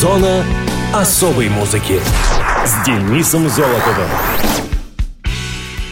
Зона особой музыки с Денисом Золотовым.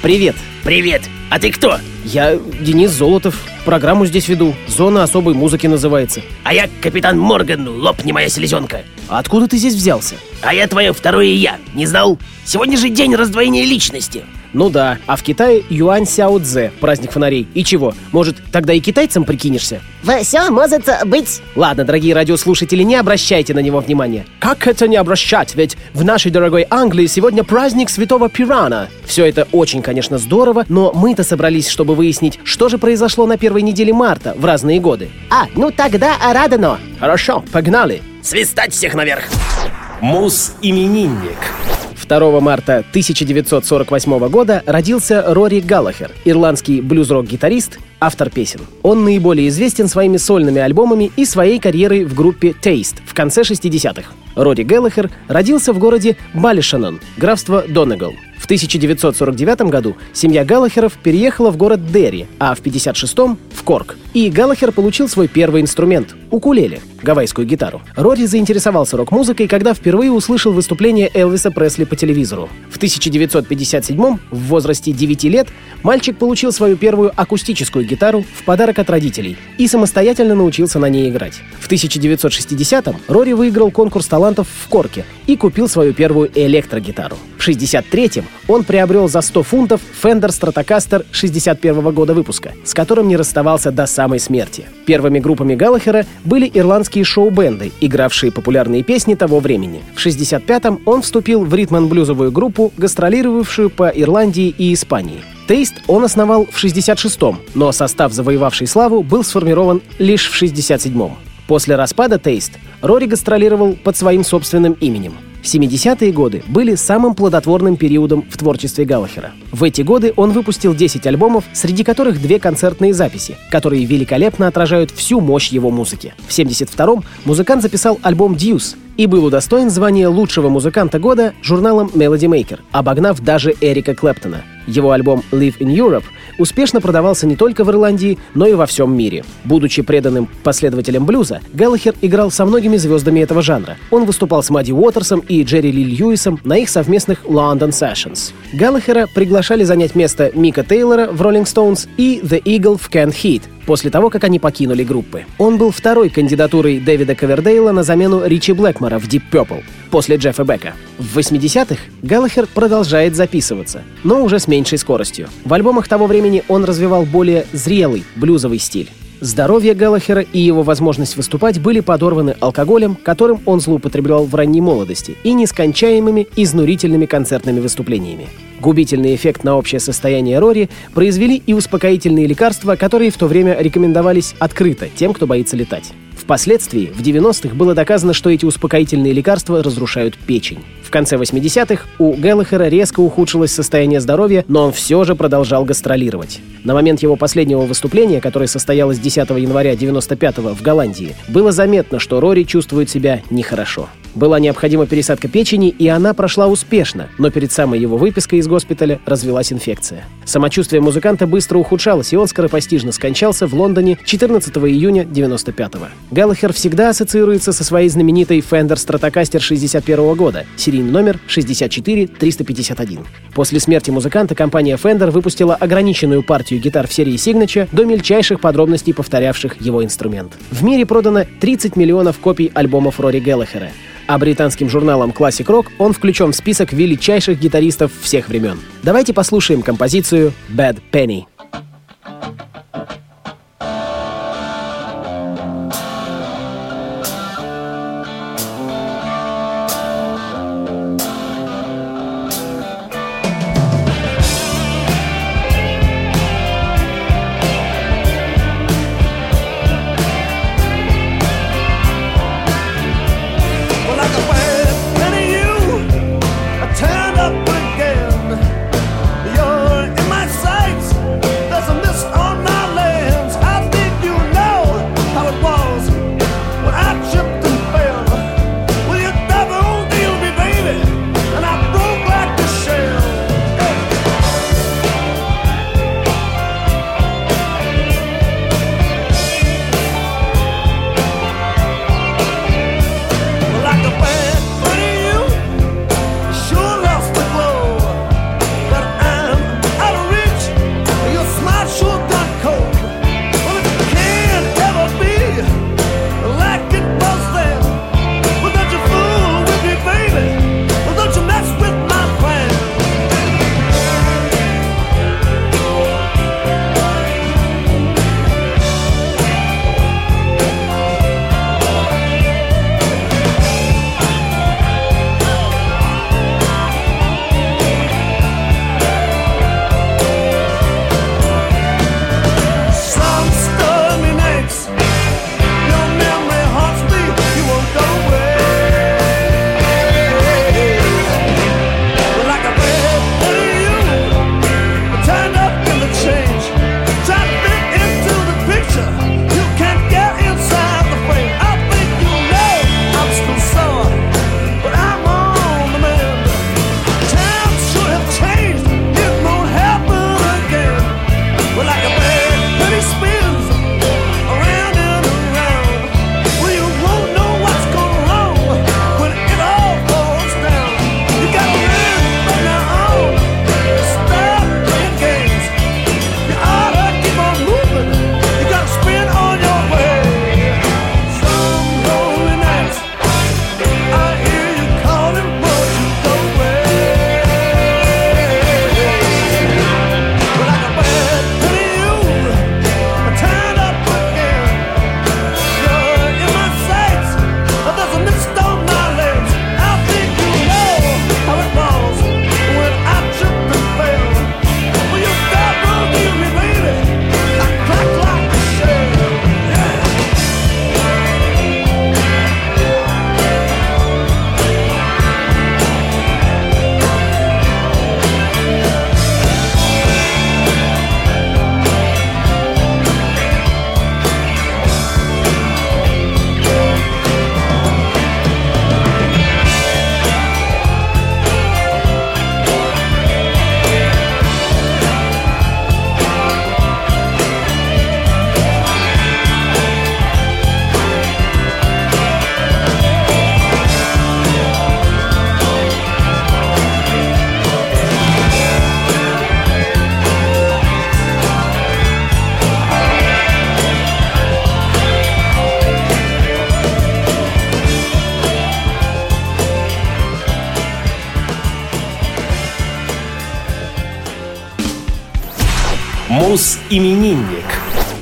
Привет, Привет! А ты кто? я Денис Золотов. Программу здесь веду. Зона особой музыки называется. А я капитан Морган, лопни моя селезенка. А откуда ты здесь взялся? А я твое второе я. Не знал? Сегодня же день раздвоения личности. Ну да, а в Китае Юань Сяо Цзэ, праздник фонарей. И чего, может, тогда и китайцам прикинешься? Все может быть. Ладно, дорогие радиослушатели, не обращайте на него внимания. Как это не обращать? Ведь в нашей дорогой Англии сегодня праздник Святого Пирана. Все это очень, конечно, здорово, но мы-то собрались, чтобы выяснить, что же произошло на первой неделе марта в разные годы. А, ну тогда радано. Хорошо, погнали. Свистать всех наверх. Мус-именинник. 2 марта 1948 года родился Рори Галлахер, ирландский блюз-рок-гитарист, автор песен. Он наиболее известен своими сольными альбомами и своей карьерой в группе Taste в конце 60-х. Рори Галлахер родился в городе Балишанон, графство Донегал. В 1949 году семья Галлахеров переехала в город Дерри, а в 1956 в Корк. И Галлахер получил свой первый инструмент — укулеле, гавайскую гитару. Рори заинтересовался рок-музыкой, когда впервые услышал выступление Элвиса Пресли по телевизору. В 1957 в возрасте 9 лет, мальчик получил свою первую акустическую гитару в подарок от родителей и самостоятельно научился на ней играть. В 1960-м Рори выиграл конкурс талантов в Корке и купил свою первую электрогитару. В 63-м он приобрел за 100 фунтов Fender Stratocaster 61 года выпуска, с которым не расставался до самой смерти. Первыми группами Галлахера были ирландские шоу-бенды, игравшие популярные песни того времени. В 65-м он вступил в ритм-блюзовую группу, гастролировавшую по Ирландии и Испании. Taste он основал в 66-м, но состав, завоевавший славу, был сформирован лишь в 67-м. После распада Taste Рори гастролировал под своим собственным именем. 70-е годы были самым плодотворным периодом в творчестве Галлахера. В эти годы он выпустил 10 альбомов, среди которых две концертные записи, которые великолепно отражают всю мощь его музыки. В 72-м музыкант записал альбом «Deuce», и был удостоен звания лучшего музыканта года журналом Melody Maker, обогнав даже Эрика Клэптона. Его альбом «Live in Europe» успешно продавался не только в Ирландии, но и во всем мире. Будучи преданным последователем блюза, Галлахер играл со многими звездами этого жанра. Он выступал с Мадди Уотерсом и Джерри Ли Льюисом на их совместных London Sessions. Галлахера приглашали занять место Мика Тейлора в Rolling Stones и The Eagle в Can't Heat, после того, как они покинули группы. Он был второй кандидатурой Дэвида Ковердейла на замену Ричи Блэкмора в Deep Purple после Джеффа Бека. В 80-х Галлахер продолжает записываться, но уже с меньшей скоростью. В альбомах того времени он развивал более зрелый блюзовый стиль. Здоровье Галлахера и его возможность выступать были подорваны алкоголем, которым он злоупотреблял в ранней молодости, и нескончаемыми изнурительными концертными выступлениями. Губительный эффект на общее состояние Рори произвели и успокоительные лекарства, которые в то время рекомендовались открыто тем, кто боится летать. Впоследствии, в 90-х, было доказано, что эти успокоительные лекарства разрушают печень. В конце 80-х у Гэллахера резко ухудшилось состояние здоровья, но он все же продолжал гастролировать. На момент его последнего выступления, которое состоялось 10 января 95-го в Голландии, было заметно, что Рори чувствует себя нехорошо. Была необходима пересадка печени, и она прошла успешно, но перед самой его выпиской из госпиталя развелась инфекция. Самочувствие музыканта быстро ухудшалось, и он скоропостижно скончался в Лондоне 14 июня 95-го. Галлахер всегда ассоциируется со своей знаменитой Fender Stratocaster 61 года, серийный номер 64351. После смерти музыканта компания Fender выпустила ограниченную партию гитар в серии Signature до мельчайших подробностей, повторявших его инструмент. В мире продано 30 миллионов копий альбомов Рори Галлахера, а британским журналом Classic Rock он включен в список величайших гитаристов всех времен. Давайте послушаем композицию «Bad Penny». Well, Мус-именинник.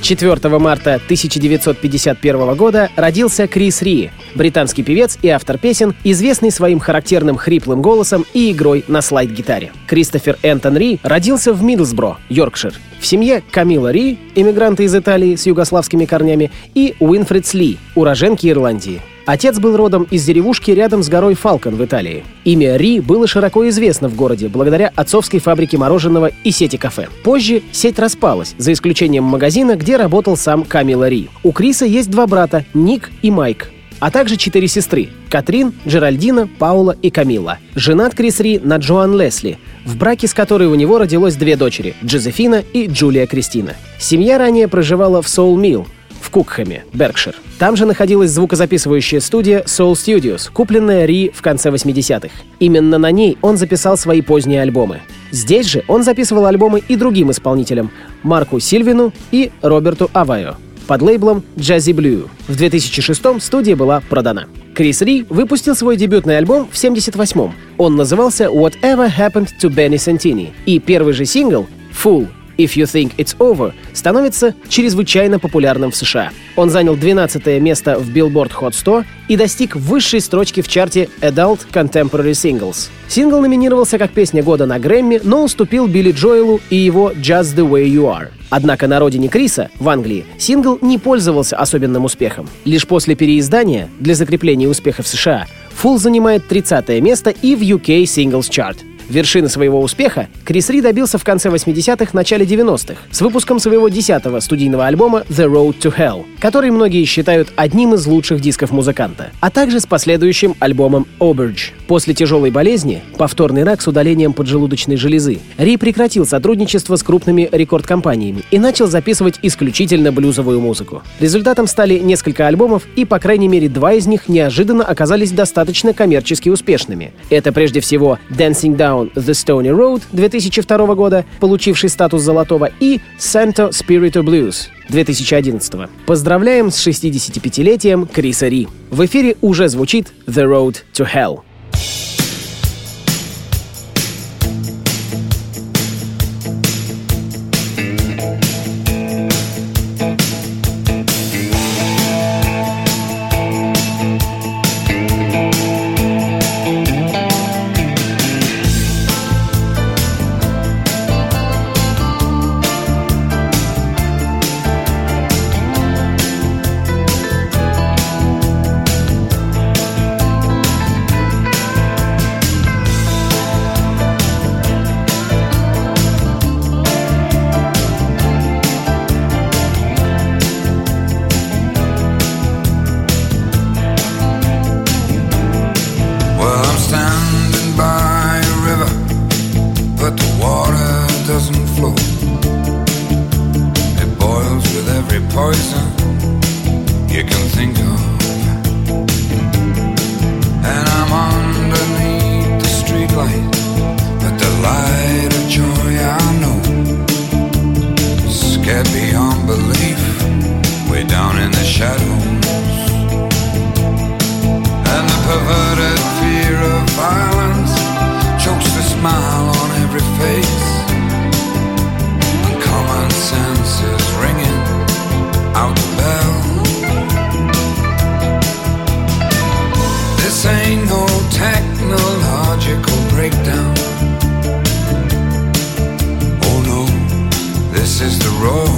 4 марта 1951 года родился Крис Ри, британский певец и автор песен, известный своим характерным хриплым голосом и игрой на слайд-гитаре. Кристофер Энтон Ри родился в Мидлсбро, Йоркшир, в семье Камила Ри, иммигранта из Италии с югославскими корнями, и Уинфрид Сли, уроженки Ирландии. Отец был родом из деревушки рядом с горой Фалкон в Италии. Имя Ри было широко известно в городе благодаря отцовской фабрике мороженого и сети кафе. Позже сеть распалась, за исключением магазина, где работал сам Камила Ри. У Криса есть два брата – Ник и Майк а также четыре сестры – Катрин, Джеральдина, Паула и Камила. Женат Крис Ри на Джоан Лесли, в браке с которой у него родилось две дочери – Джозефина и Джулия Кристина. Семья ранее проживала в Соул Милл, в Кукхэме, Беркшир. Там же находилась звукозаписывающая студия Soul Studios, купленная Ри в конце 80-х. Именно на ней он записал свои поздние альбомы. Здесь же он записывал альбомы и другим исполнителям – Марку Сильвину и Роберту Авайо под лейблом Jazzy Blue. В 2006 студия была продана. Крис Ри выпустил свой дебютный альбом в 78-м. Он назывался Whatever Happened to Benny Santini. И первый же сингл Fool If You Think It's Over становится чрезвычайно популярным в США. Он занял 12 место в Billboard Hot 100 и достиг высшей строчки в чарте Adult Contemporary Singles. Сингл номинировался как песня года на Грэмми, но уступил Билли Джоэлу и его Just the Way You Are. Однако на родине Криса, в Англии, сингл не пользовался особенным успехом. Лишь после переиздания, для закрепления успеха в США, Фул занимает 30 место и в UK Singles Chart — Вершины своего успеха Крис Ри добился в конце 80-х, начале 90-х с выпуском своего 10-го студийного альбома The Road to Hell, который многие считают одним из лучших дисков музыканта, а также с последующим альбомом Auberge. После тяжелой болезни, повторный рак с удалением поджелудочной железы, Ри прекратил сотрудничество с крупными рекорд-компаниями и начал записывать исключительно блюзовую музыку. Результатом стали несколько альбомов, и по крайней мере два из них неожиданно оказались достаточно коммерчески успешными. Это прежде всего Dancing Down Down the Stony Road 2002 года, получивший статус золотого, и Santo Spirito Blues 2011. Поздравляем с 65-летием Криса Ри. В эфире уже звучит The Road to Hell. light, but the light of joy I know. Scared beyond belief, way down in the shadows. And the perverted fear of violence chokes the smile on every face road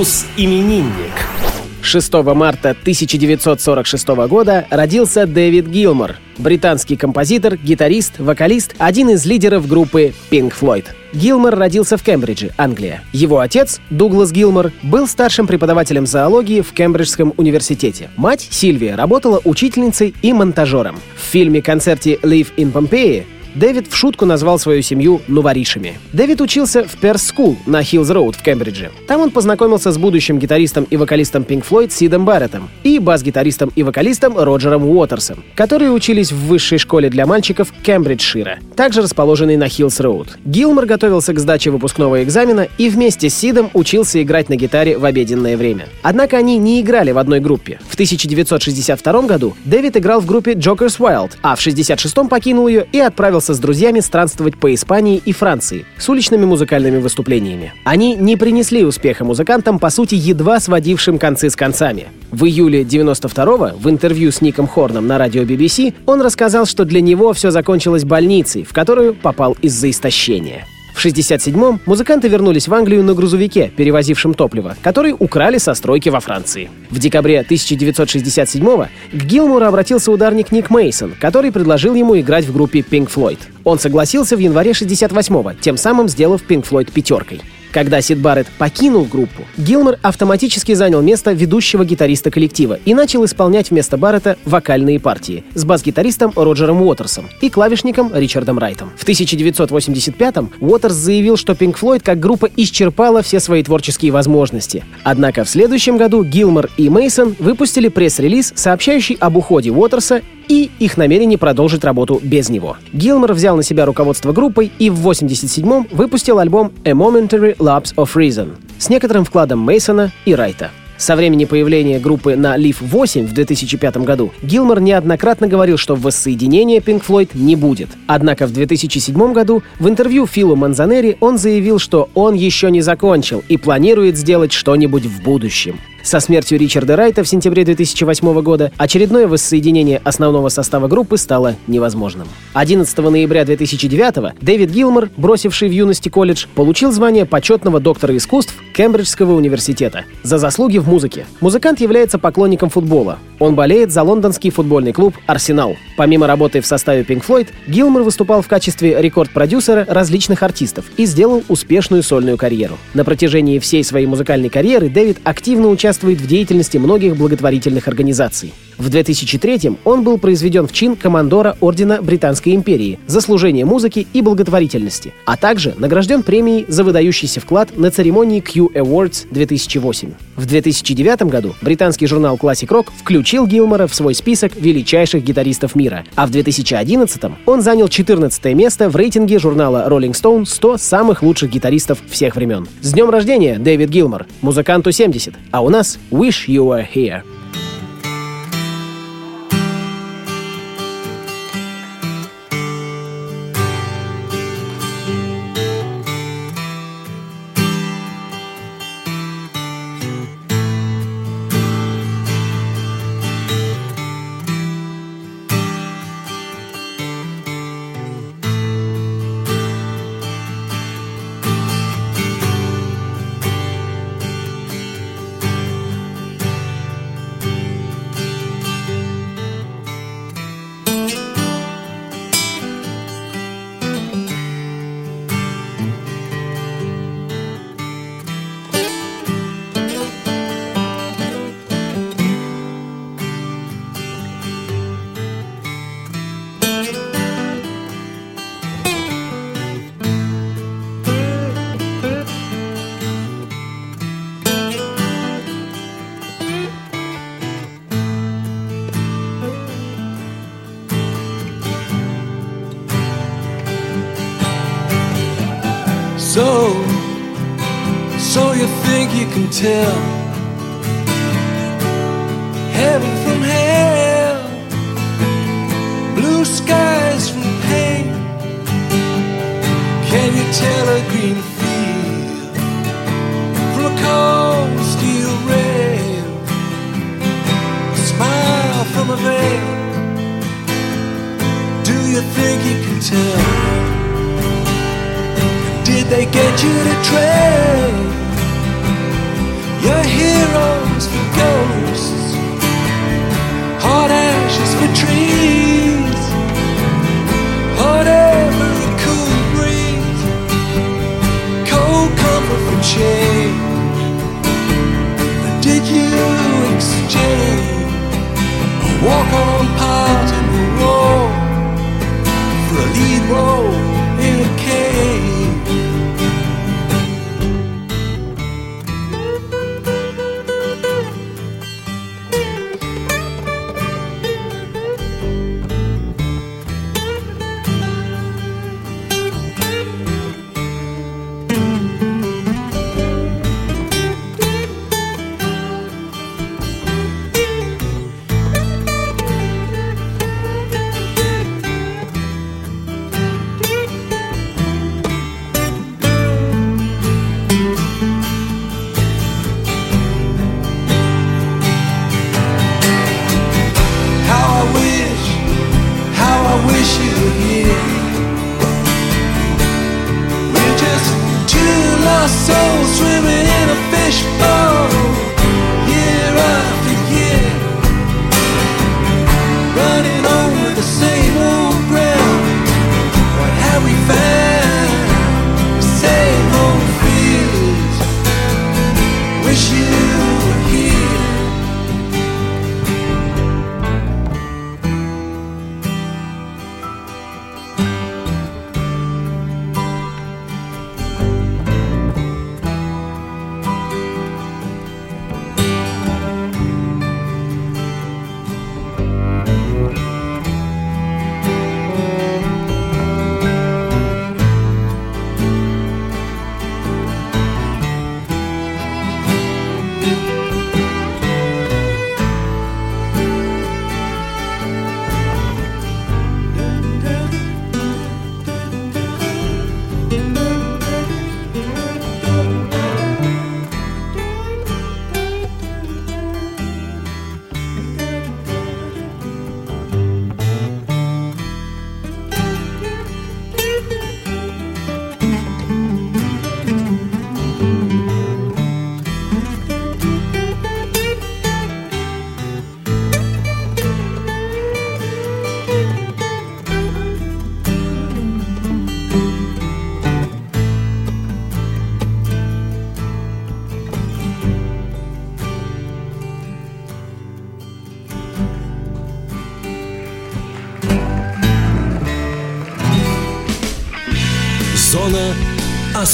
Муз-именинник. 6 марта 1946 года родился Дэвид Гилмор, британский композитор, гитарист, вокалист, один из лидеров группы Pink Floyd. Гилмор родился в Кембридже, Англия. Его отец, Дуглас Гилмор, был старшим преподавателем зоологии в Кембриджском университете. Мать, Сильвия, работала учительницей и монтажером. В фильме-концерте «Live in Pompeii» Дэвид в шутку назвал свою семью нуворишами. Дэвид учился в Perse School на Hills Road в Кембридже. Там он познакомился с будущим гитаристом и вокалистом Pink Floyd Сидом Барреттом и бас-гитаристом и вокалистом Роджером Уотерсом, которые учились в высшей школе для мальчиков Кембриджшира, также расположенной на Hills Road. Гилмор готовился к сдаче выпускного экзамена и вместе с Сидом учился играть на гитаре в обеденное время. Однако они не играли в одной группе. В 1962 году Дэвид играл в группе Jokers Wild, а в 1966 покинул ее и отправился отправился с друзьями странствовать по Испании и Франции с уличными музыкальными выступлениями. Они не принесли успеха музыкантам, по сути, едва сводившим концы с концами. В июле 92-го в интервью с Ником Хорном на радио BBC он рассказал, что для него все закончилось больницей, в которую попал из-за истощения. В 67-м музыканты вернулись в Англию на грузовике, перевозившем топливо, который украли со стройки во Франции. В декабре 1967-го к Гилмуру обратился ударник Ник Мейсон, который предложил ему играть в группе Pink Floyd. Он согласился в январе 68-го, тем самым сделав Pink Floyd пятеркой. Когда Сид Барретт покинул группу, Гилмор автоматически занял место ведущего гитариста коллектива и начал исполнять вместо Барретта вокальные партии с бас-гитаристом Роджером Уотерсом и клавишником Ричардом Райтом. В 1985-м Уотерс заявил, что Pink Floyd как группа исчерпала все свои творческие возможности. Однако в следующем году Гилмор и Мейсон выпустили пресс-релиз, сообщающий об уходе Уотерса и их намерение продолжить работу без него. Гилмор взял на себя руководство группой и в 87-м выпустил альбом A Momentary Lapse of Reason с некоторым вкладом Мейсона и Райта. Со времени появления группы на Leaf 8 в 2005 году Гилмор неоднократно говорил, что воссоединения Pink Floyd не будет. Однако в 2007 году в интервью Филу Манзанери он заявил, что он еще не закончил и планирует сделать что-нибудь в будущем. Со смертью Ричарда Райта в сентябре 2008 года очередное воссоединение основного состава группы стало невозможным. 11 ноября 2009 Дэвид Гилмор, бросивший в юности колледж, получил звание почетного доктора искусств Кембриджского университета за заслуги в музыке. Музыкант является поклонником футбола. Он болеет за лондонский футбольный клуб «Арсенал». Помимо работы в составе Pink Floyd, Гилмор выступал в качестве рекорд-продюсера различных артистов и сделал успешную сольную карьеру. На протяжении всей своей музыкальной карьеры Дэвид активно участвовал участвует в деятельности многих благотворительных организаций. В 2003 он был произведен в чин командора Ордена Британской империи за служение музыки и благотворительности, а также награжден премией за выдающийся вклад на церемонии Q Awards 2008. В 2009 году британский журнал Classic Rock включил Гилмора в свой список величайших гитаристов мира, а в 2011 он занял 14 место в рейтинге журнала Rolling Stone 100 самых лучших гитаристов всех времен. С днем рождения, Дэвид Гилмор! Музыканту 70, а у нас Wish You Were Here. Tell heaven from hell, blue skies from pain? Can you tell a green field from a cold steel rail? A smile from a veil. Do you think you can tell? Did they get you to trade ashes for ghosts, hot ashes for trees, air a cool breeze, cold comfort for change. But did you exchange a walk-on part in the wall for a lead role wish you were here.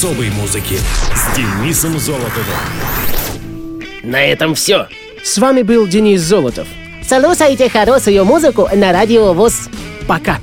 Особой музыки с Денисом Золотовым. На этом все. С вами был Денис Золотов. Слушайте хорошую музыку на радио ВУЗ. Пока.